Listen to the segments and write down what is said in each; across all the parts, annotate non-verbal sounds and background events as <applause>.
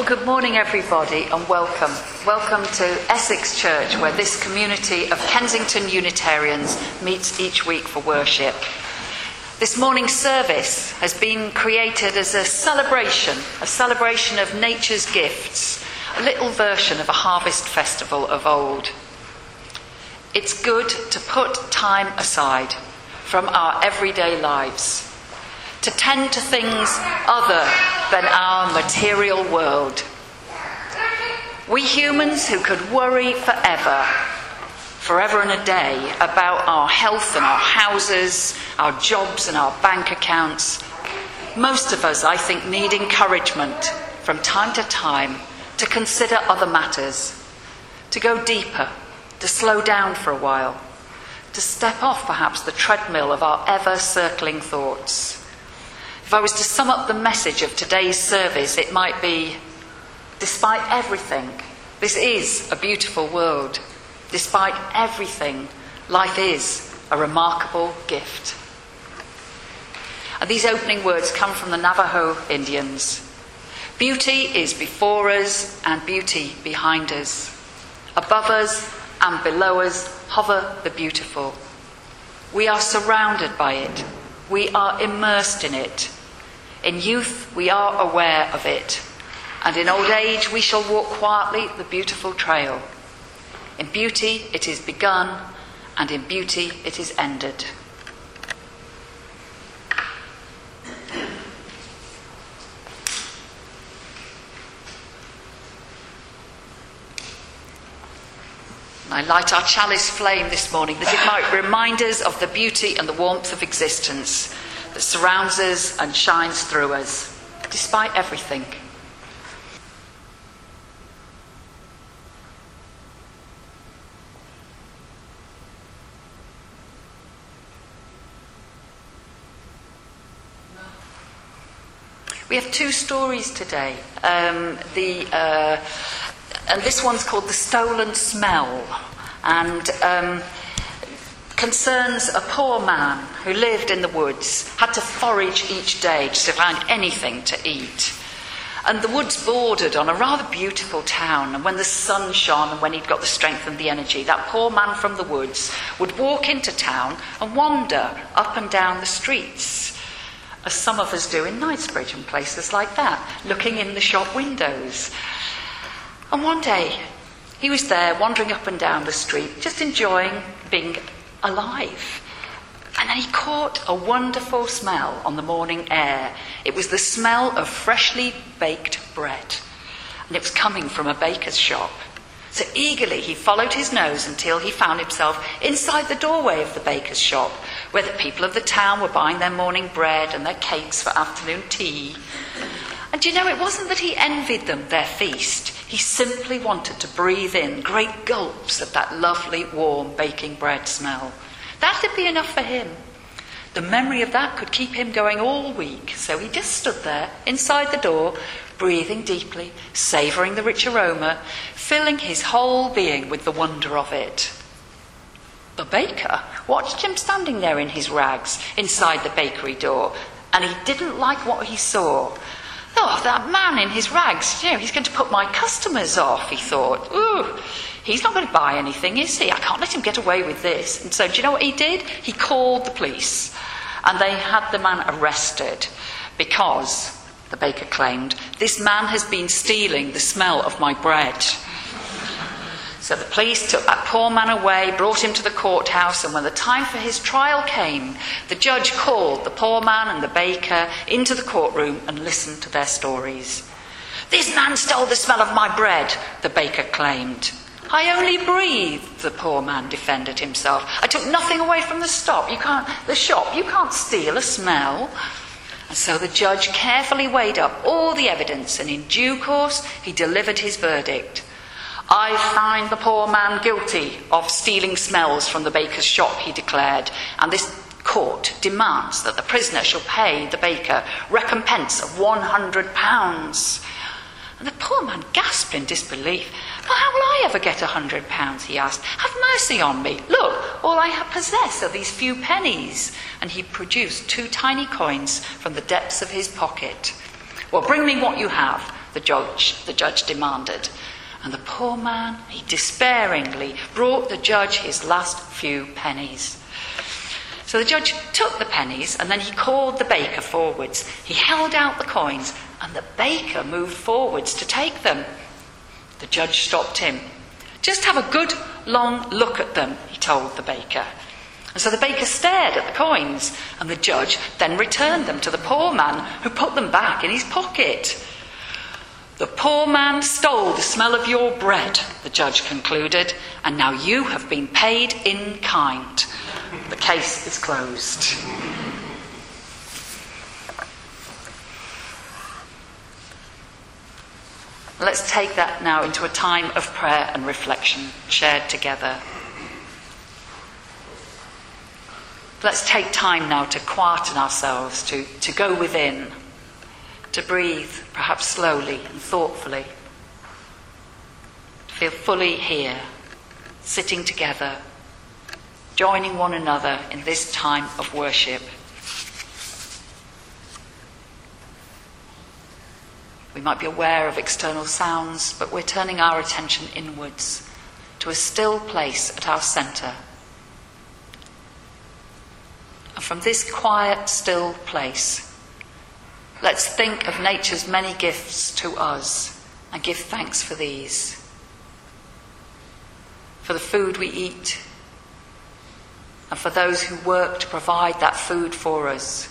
Well, good morning, everybody, and welcome. Welcome to Essex Church, where this community of Kensington Unitarians meets each week for worship. This morning's service has been created as a celebration, a celebration of nature's gifts, a little version of a harvest festival of old. It's good to put time aside from our everyday lives to tend to things other than our material world. We humans who could worry forever, forever and a day, about our health and our houses, our jobs and our bank accounts, most of us, I think, need encouragement from time to time to consider other matters, to go deeper, to slow down for a while, to step off perhaps the treadmill of our ever circling thoughts if I was to sum up the message of today's service, it might be despite everything, this is a beautiful world. Despite everything, life is a remarkable gift. And these opening words come from the Navajo Indians. Beauty is before us and beauty behind us. Above us and below us hover the beautiful. We are surrounded by it. We are immersed in it. In youth, we are aware of it, and in old age, we shall walk quietly the beautiful trail. In beauty, it is begun, and in beauty, it is ended. I light our chalice flame this morning that it might remind us of the beauty and the warmth of existence that surrounds us and shines through us, despite everything. We have two stories today. Um, the, uh, and this one's called The Stolen Smell. And um, concerns a poor man who lived in the woods, had to forage each day just to find anything to eat. And the woods bordered on a rather beautiful town, and when the sun shone and when he'd got the strength and the energy, that poor man from the woods would walk into town and wander up and down the streets, as some of us do in Knightsbridge and places like that, looking in the shop windows. And one day, he was there wandering up and down the street, just enjoying being alive. And then he caught a wonderful smell on the morning air. It was the smell of freshly baked bread. And it was coming from a baker's shop. So eagerly he followed his nose until he found himself inside the doorway of the baker's shop, where the people of the town were buying their morning bread and their cakes for afternoon tea. And you know, it wasn't that he envied them their feast. He simply wanted to breathe in great gulps of that lovely, warm baking bread smell. That'd be enough for him. The memory of that could keep him going all week. So he just stood there inside the door, breathing deeply, savouring the rich aroma, filling his whole being with the wonder of it. The baker watched him standing there in his rags inside the bakery door, and he didn't like what he saw. Oh, that man in his rags, you know, he's going to put my customers off, he thought. Ooh, he's not going to buy anything, is he? I can't let him get away with this. And so, do you know what he did? He called the police, and they had the man arrested because, the baker claimed, this man has been stealing the smell of my bread. So the police took that poor man away, brought him to the courthouse, and when the time for his trial came, the judge called the poor man and the baker into the courtroom and listened to their stories. This man stole the smell of my bread, the baker claimed. I only breathed, the poor man defended himself. I took nothing away from the stop. You can't, the shop. You can't steal a smell. And so the judge carefully weighed up all the evidence, and in due course he delivered his verdict. I find the poor man guilty of stealing smells from the baker's shop, he declared, and this court demands that the prisoner shall pay the baker recompense of £100. And the poor man gasped in disbelief. Well, how will I ever get a hundred pounds? he asked. Have mercy on me. Look, all I have possess are these few pennies. And he produced two tiny coins from the depths of his pocket. Well, bring me what you have, the judge, the judge demanded. And the poor man, he despairingly brought the judge his last few pennies. So the judge took the pennies and then he called the baker forwards. He held out the coins and the baker moved forwards to take them. The judge stopped him. Just have a good long look at them, he told the baker. And so the baker stared at the coins, and the judge then returned them to the poor man, who put them back in his pocket. The poor man stole the smell of your bread, the judge concluded, and now you have been paid in kind. The case is closed. Let's take that now into a time of prayer and reflection shared together. Let's take time now to quieten ourselves, to, to go within to breathe, perhaps slowly and thoughtfully, to feel fully here, sitting together, joining one another in this time of worship. We might be aware of external sounds, but we're turning our attention inwards to a still place at our centre. And from this quiet, still place, Let's think of nature's many gifts to us and give thanks for these. For the food we eat, and for those who work to provide that food for us.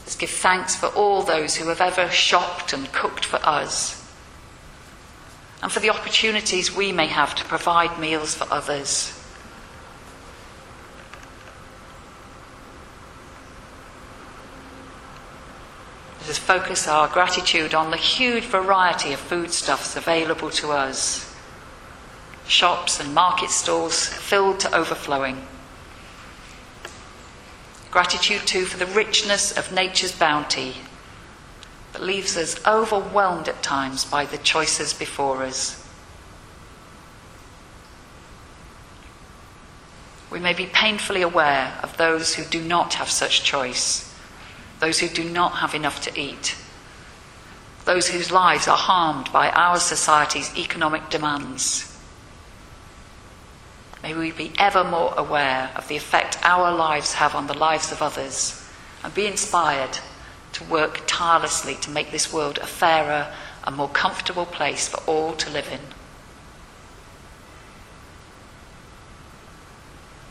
Let's give thanks for all those who have ever shopped and cooked for us, and for the opportunities we may have to provide meals for others. Focus our gratitude on the huge variety of foodstuffs available to us. Shops and market stalls filled to overflowing. Gratitude too for the richness of nature's bounty that leaves us overwhelmed at times by the choices before us. We may be painfully aware of those who do not have such choice those who do not have enough to eat, those whose lives are harmed by our society's economic demands. May we be ever more aware of the effect our lives have on the lives of others and be inspired to work tirelessly to make this world a fairer and more comfortable place for all to live in.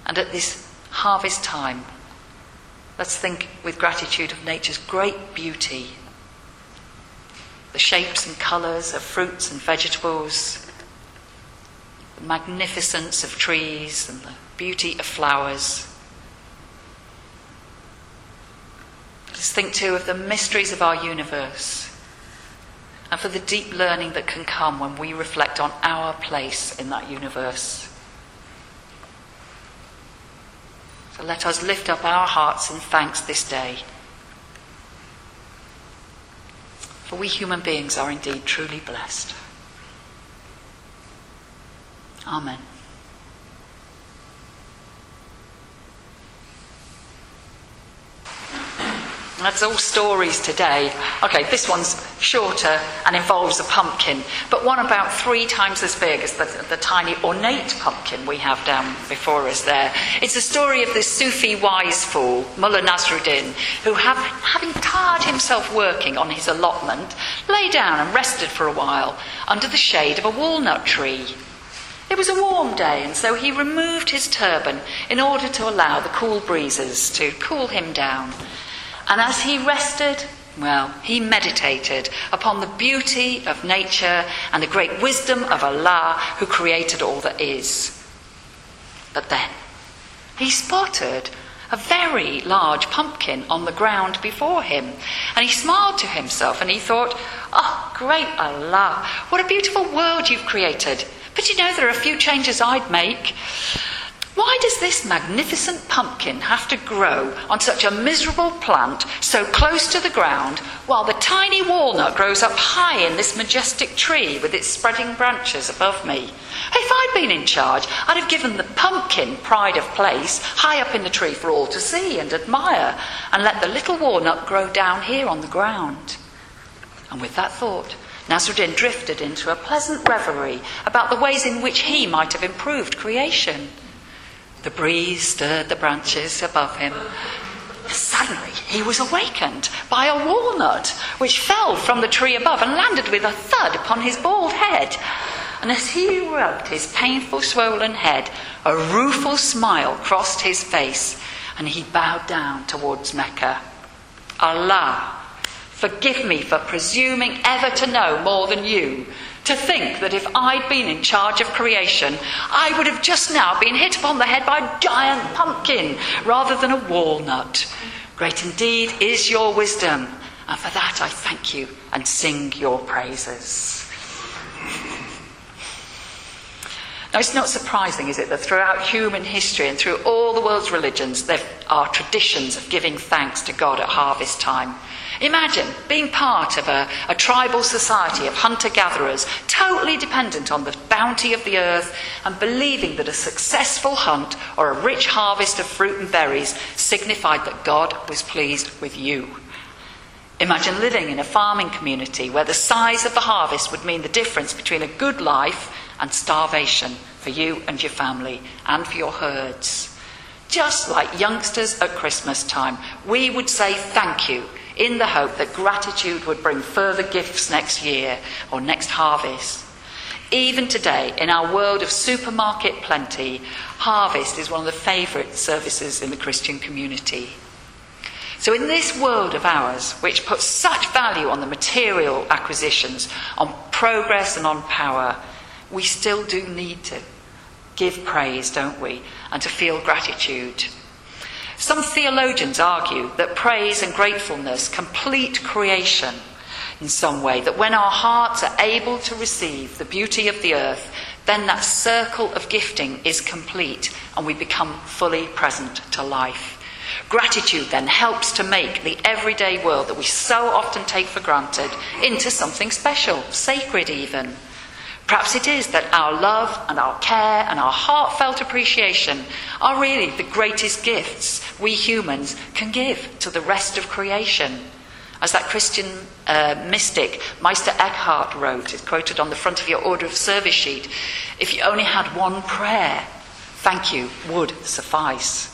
And at this harvest time, Let's think with gratitude of nature's great beauty, the shapes and colours of fruits and vegetables, the magnificence of trees and the beauty of flowers. Let's think too of the mysteries of our universe and for the deep learning that can come when we reflect on our place in that universe. Let us lift up our hearts in thanks this day. For we human beings are indeed truly blessed. Amen. That's all stories today. Okay, this one's shorter and involves a pumpkin, but one about three times as big as the, the tiny ornate pumpkin we have down before us there. It's a story of this Sufi wise fool, Mullah Nasruddin, who, have, having tired himself working on his allotment, lay down and rested for a while under the shade of a walnut tree. It was a warm day, and so he removed his turban in order to allow the cool breezes to cool him down. And as he rested, well, he meditated upon the beauty of nature and the great wisdom of Allah who created all that is. But then he spotted a very large pumpkin on the ground before him. And he smiled to himself and he thought, Oh, great Allah, what a beautiful world you've created. But you know, there are a few changes I'd make. Why does this magnificent pumpkin have to grow on such a miserable plant so close to the ground while the tiny walnut grows up high in this majestic tree with its spreading branches above me? If I'd been in charge, I'd have given the pumpkin pride of place high up in the tree for all to see and admire and let the little walnut grow down here on the ground. And with that thought, Nasruddin drifted into a pleasant reverie about the ways in which he might have improved creation. The breeze stirred the branches above him. Suddenly, he was awakened by a walnut which fell from the tree above and landed with a thud upon his bald head. And as he rubbed his painful, swollen head, a rueful smile crossed his face, and he bowed down towards Mecca. Allah, forgive me for presuming ever to know more than you, to think that if I'd been in charge of creation, I would have just now been hit upon the head by a giant pumpkin rather than a walnut. Great indeed is your wisdom, and for that I thank you and sing your praises. Now, it's not surprising, is it, that throughout human history and through all the world's religions, there are traditions of giving thanks to God at harvest time. Imagine being part of a, a tribal society of hunter gatherers, totally dependent on the bounty of the earth, and believing that a successful hunt or a rich harvest of fruit and berries signified that God was pleased with you. Imagine living in a farming community where the size of the harvest would mean the difference between a good life and starvation for you and your family and for your herds. Just like youngsters at Christmas time, we would say thank you in the hope that gratitude would bring further gifts next year or next harvest. Even today, in our world of supermarket plenty, harvest is one of the favourite services in the Christian community. So, in this world of ours, which puts such value on the material acquisitions, on progress, and on power, we still do need to give praise, don't we? And to feel gratitude. Some theologians argue that praise and gratefulness complete creation in some way, that when our hearts are able to receive the beauty of the earth, then that circle of gifting is complete and we become fully present to life. Gratitude then helps to make the everyday world that we so often take for granted into something special, sacred even. Perhaps it is that our love and our care and our heartfelt appreciation are really the greatest gifts we humans can give to the rest of creation. As that Christian uh, mystic, Meister Eckhart, wrote, it's quoted on the front of your order of service sheet if you only had one prayer, thank you would suffice.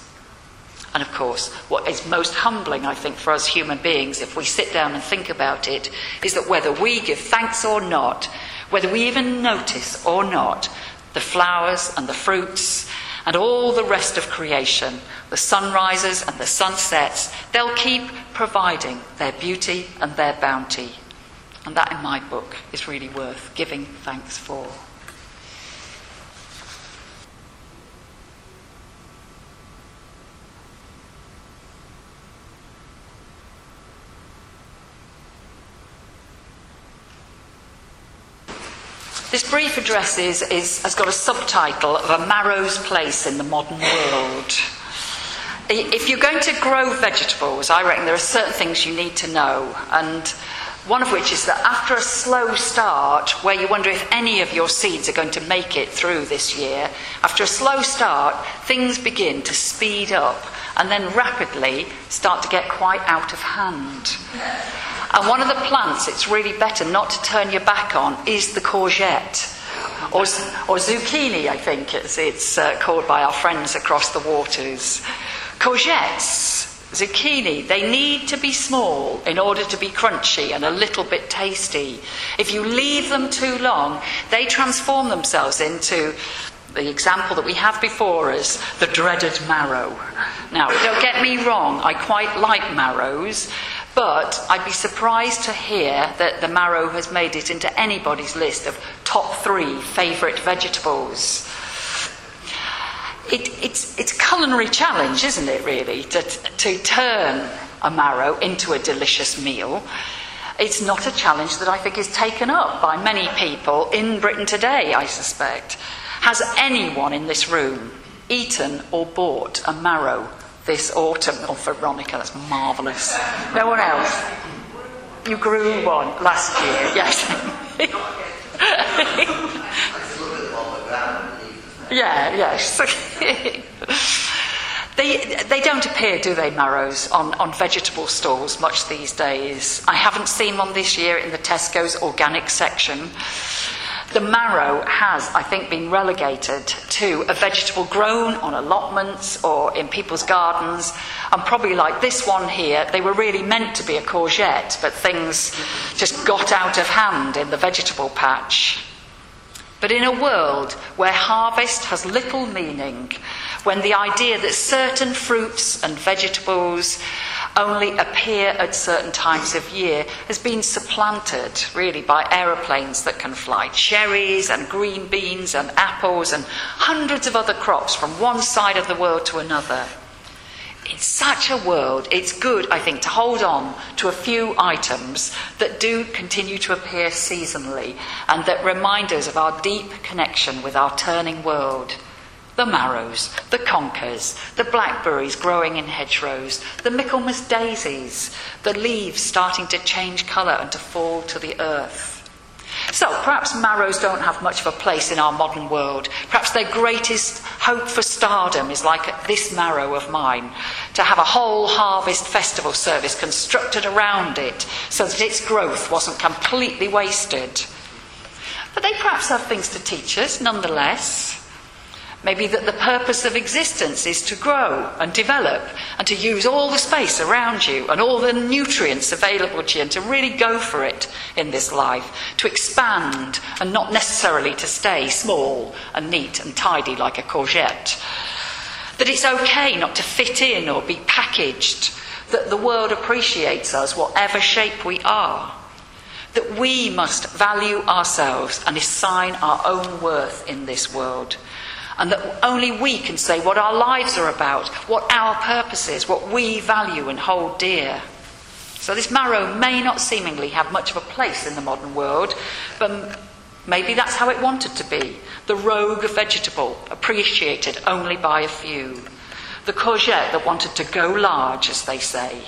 And of course, what is most humbling, I think, for us human beings, if we sit down and think about it, is that whether we give thanks or not, whether we even notice or not, the flowers and the fruits and all the rest of creation, the sunrises and the sunsets, they'll keep providing their beauty and their bounty. And that, in my book, is really worth giving thanks for. This brief address is, is, has got a subtitle of A Marrow's Place in the Modern World. If you're going to grow vegetables, I reckon there are certain things you need to know. And one of which is that after a slow start, where you wonder if any of your seeds are going to make it through this year, after a slow start, things begin to speed up and then rapidly start to get quite out of hand. And one of the plants it's really better not to turn your back on is the courgette. Or, or zucchini, I think it's, it's uh, called by our friends across the waters. Courgettes, zucchini, they need to be small in order to be crunchy and a little bit tasty. If you leave them too long, they transform themselves into the example that we have before us, the dreaded marrow. Now, don't get me wrong, I quite like marrows, but I'd be surprised to hear that the marrow has made it into anybody's list of top three favourite vegetables. It, it's, it's a culinary challenge, isn't it, really, to, to turn a marrow into a delicious meal. It's not a challenge that I think is taken up by many people in Britain today, I suspect. Has anyone in this room eaten or bought a marrow this autumn? Oh, Veronica, that's marvellous. No one else? You grew one last year, yes. <laughs> yeah, yes. <laughs> They, they don't appear, do they, marrows, on, on vegetable stalls much these days. I haven't seen one this year in the Tesco's organic section. The marrow has, I think, been relegated to a vegetable grown on allotments or in people's gardens. And probably like this one here, they were really meant to be a courgette, but things just got out of hand in the vegetable patch. But in a world where harvest has little meaning, when the idea that certain fruits and vegetables only appear at certain times of year has been supplanted really by aeroplanes that can fly cherries and green beans and apples and hundreds of other crops from one side of the world to another. In such a world, it's good, I think, to hold on to a few items that do continue to appear seasonally and that remind us of our deep connection with our turning world. The marrows, the conkers, the blackberries growing in hedgerows, the Michaelmas daisies, the leaves starting to change colour and to fall to the earth. So perhaps marrows don't have much of a place in our modern world. Perhaps their greatest hope for stardom is like this marrow of mine, to have a whole harvest festival service constructed around it so that its growth wasn't completely wasted. But they perhaps have things to teach us nonetheless. Maybe that the purpose of existence is to grow and develop and to use all the space around you and all the nutrients available to you and to really go for it in this life, to expand and not necessarily to stay small and neat and tidy like a courgette. That it's okay not to fit in or be packaged, that the world appreciates us whatever shape we are. That we must value ourselves and assign our own worth in this world and that only we can say what our lives are about, what our purpose is, what we value and hold dear. So this marrow may not seemingly have much of a place in the modern world, but maybe that's how it wanted to be. The rogue vegetable, appreciated only by a few. The courgette that wanted to go large, as they say.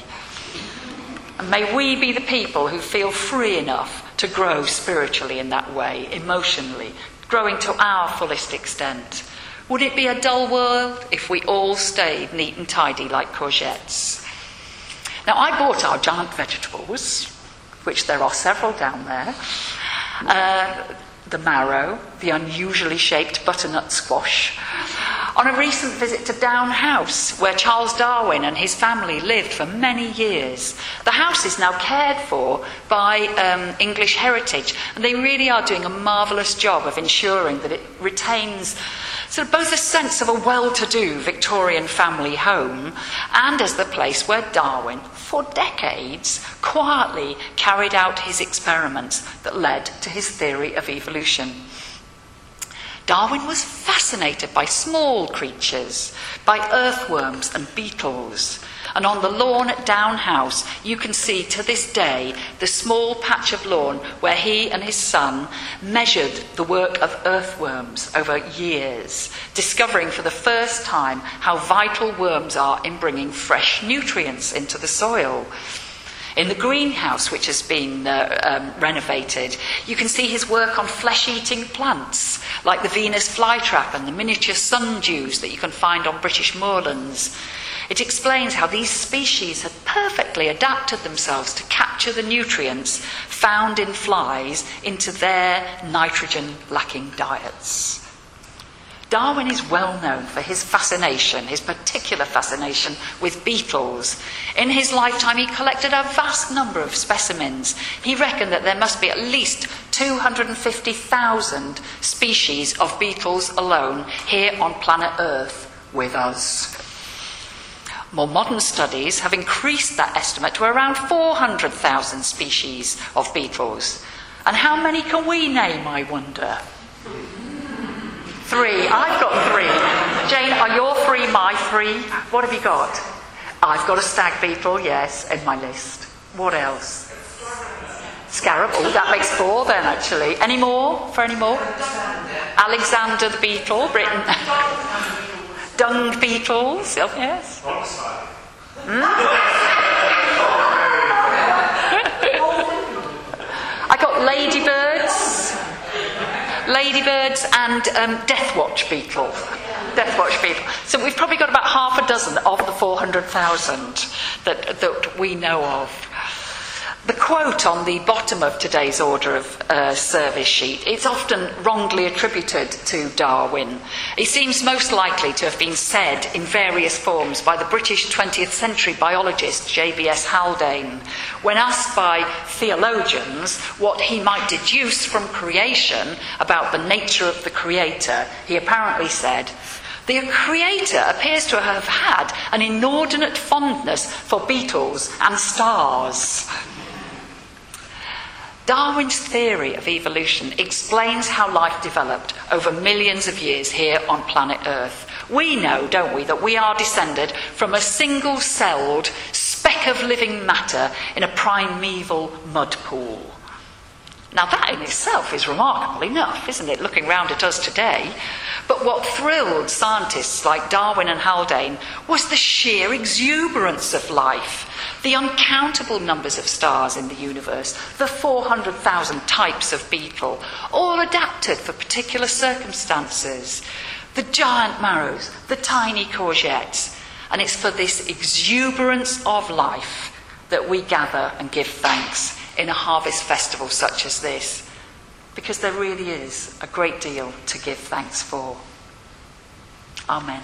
And may we be the people who feel free enough to grow spiritually in that way, emotionally, growing to our fullest extent. Would it be a dull world if we all stayed neat and tidy like courgettes? Now, I bought our giant vegetables, which there are several down there. Uh, the marrow, the unusually shaped butternut squash, on a recent visit to Down House, where Charles Darwin and his family lived for many years. The house is now cared for by um, English Heritage, and they really are doing a marvellous job of ensuring that it retains of both a sense of a well to do Victorian family home and as the place where Darwin, for decades, quietly carried out his experiments that led to his theory of evolution. Darwin was fascinated by small creatures, by earthworms and beetles. And on the lawn at Down House, you can see to this day the small patch of lawn where he and his son measured the work of earthworms over years, discovering for the first time how vital worms are in bringing fresh nutrients into the soil. In the greenhouse, which has been uh, um, renovated, you can see his work on flesh eating plants, like the Venus flytrap and the miniature sundews that you can find on British moorlands. It explains how these species had perfectly adapted themselves to capture the nutrients found in flies into their nitrogen lacking diets. Darwin is well known for his fascination, his particular fascination with beetles. In his lifetime, he collected a vast number of specimens. He reckoned that there must be at least 250,000 species of beetles alone here on planet Earth with us. More modern studies have increased that estimate to around 400,000 species of beetles. And how many can we name, I wonder? Three. I've got three. Jane, are your three my three? What have you got? I've got a stag beetle, yes, in my list. What else? Scarab. Oh, that makes four then, actually. Any more? For any more? Alexander the beetle, Britain. <laughs> dung beetles. Oh, yes. <laughs> I got ladybirds, ladybirds, and um, death watch beetle. Death watch beetle. So we've probably got about half a dozen of the 400,000 that, that we know of. The quote on the bottom of today's order of uh, service sheet, it's often wrongly attributed to Darwin. It seems most likely to have been said in various forms by the British 20th century biologist J.B.S. Haldane. When asked by theologians what he might deduce from creation about the nature of the Creator, he apparently said, the Creator appears to have had an inordinate fondness for beetles and stars. Darwin's theory of evolution explains how life developed over millions of years here on planet Earth. We know, don't we, that we are descended from a single celled speck of living matter in a primeval mud pool. Now, that in itself is remarkable enough, isn't it, looking round at us today? But what thrilled scientists like Darwin and Haldane was the sheer exuberance of life, the uncountable numbers of stars in the universe, the 400,000 types of beetle, all adapted for particular circumstances, the giant marrows, the tiny courgettes. And it's for this exuberance of life that we gather and give thanks in a harvest festival such as this, because there really is a great deal to give thanks for. Amen.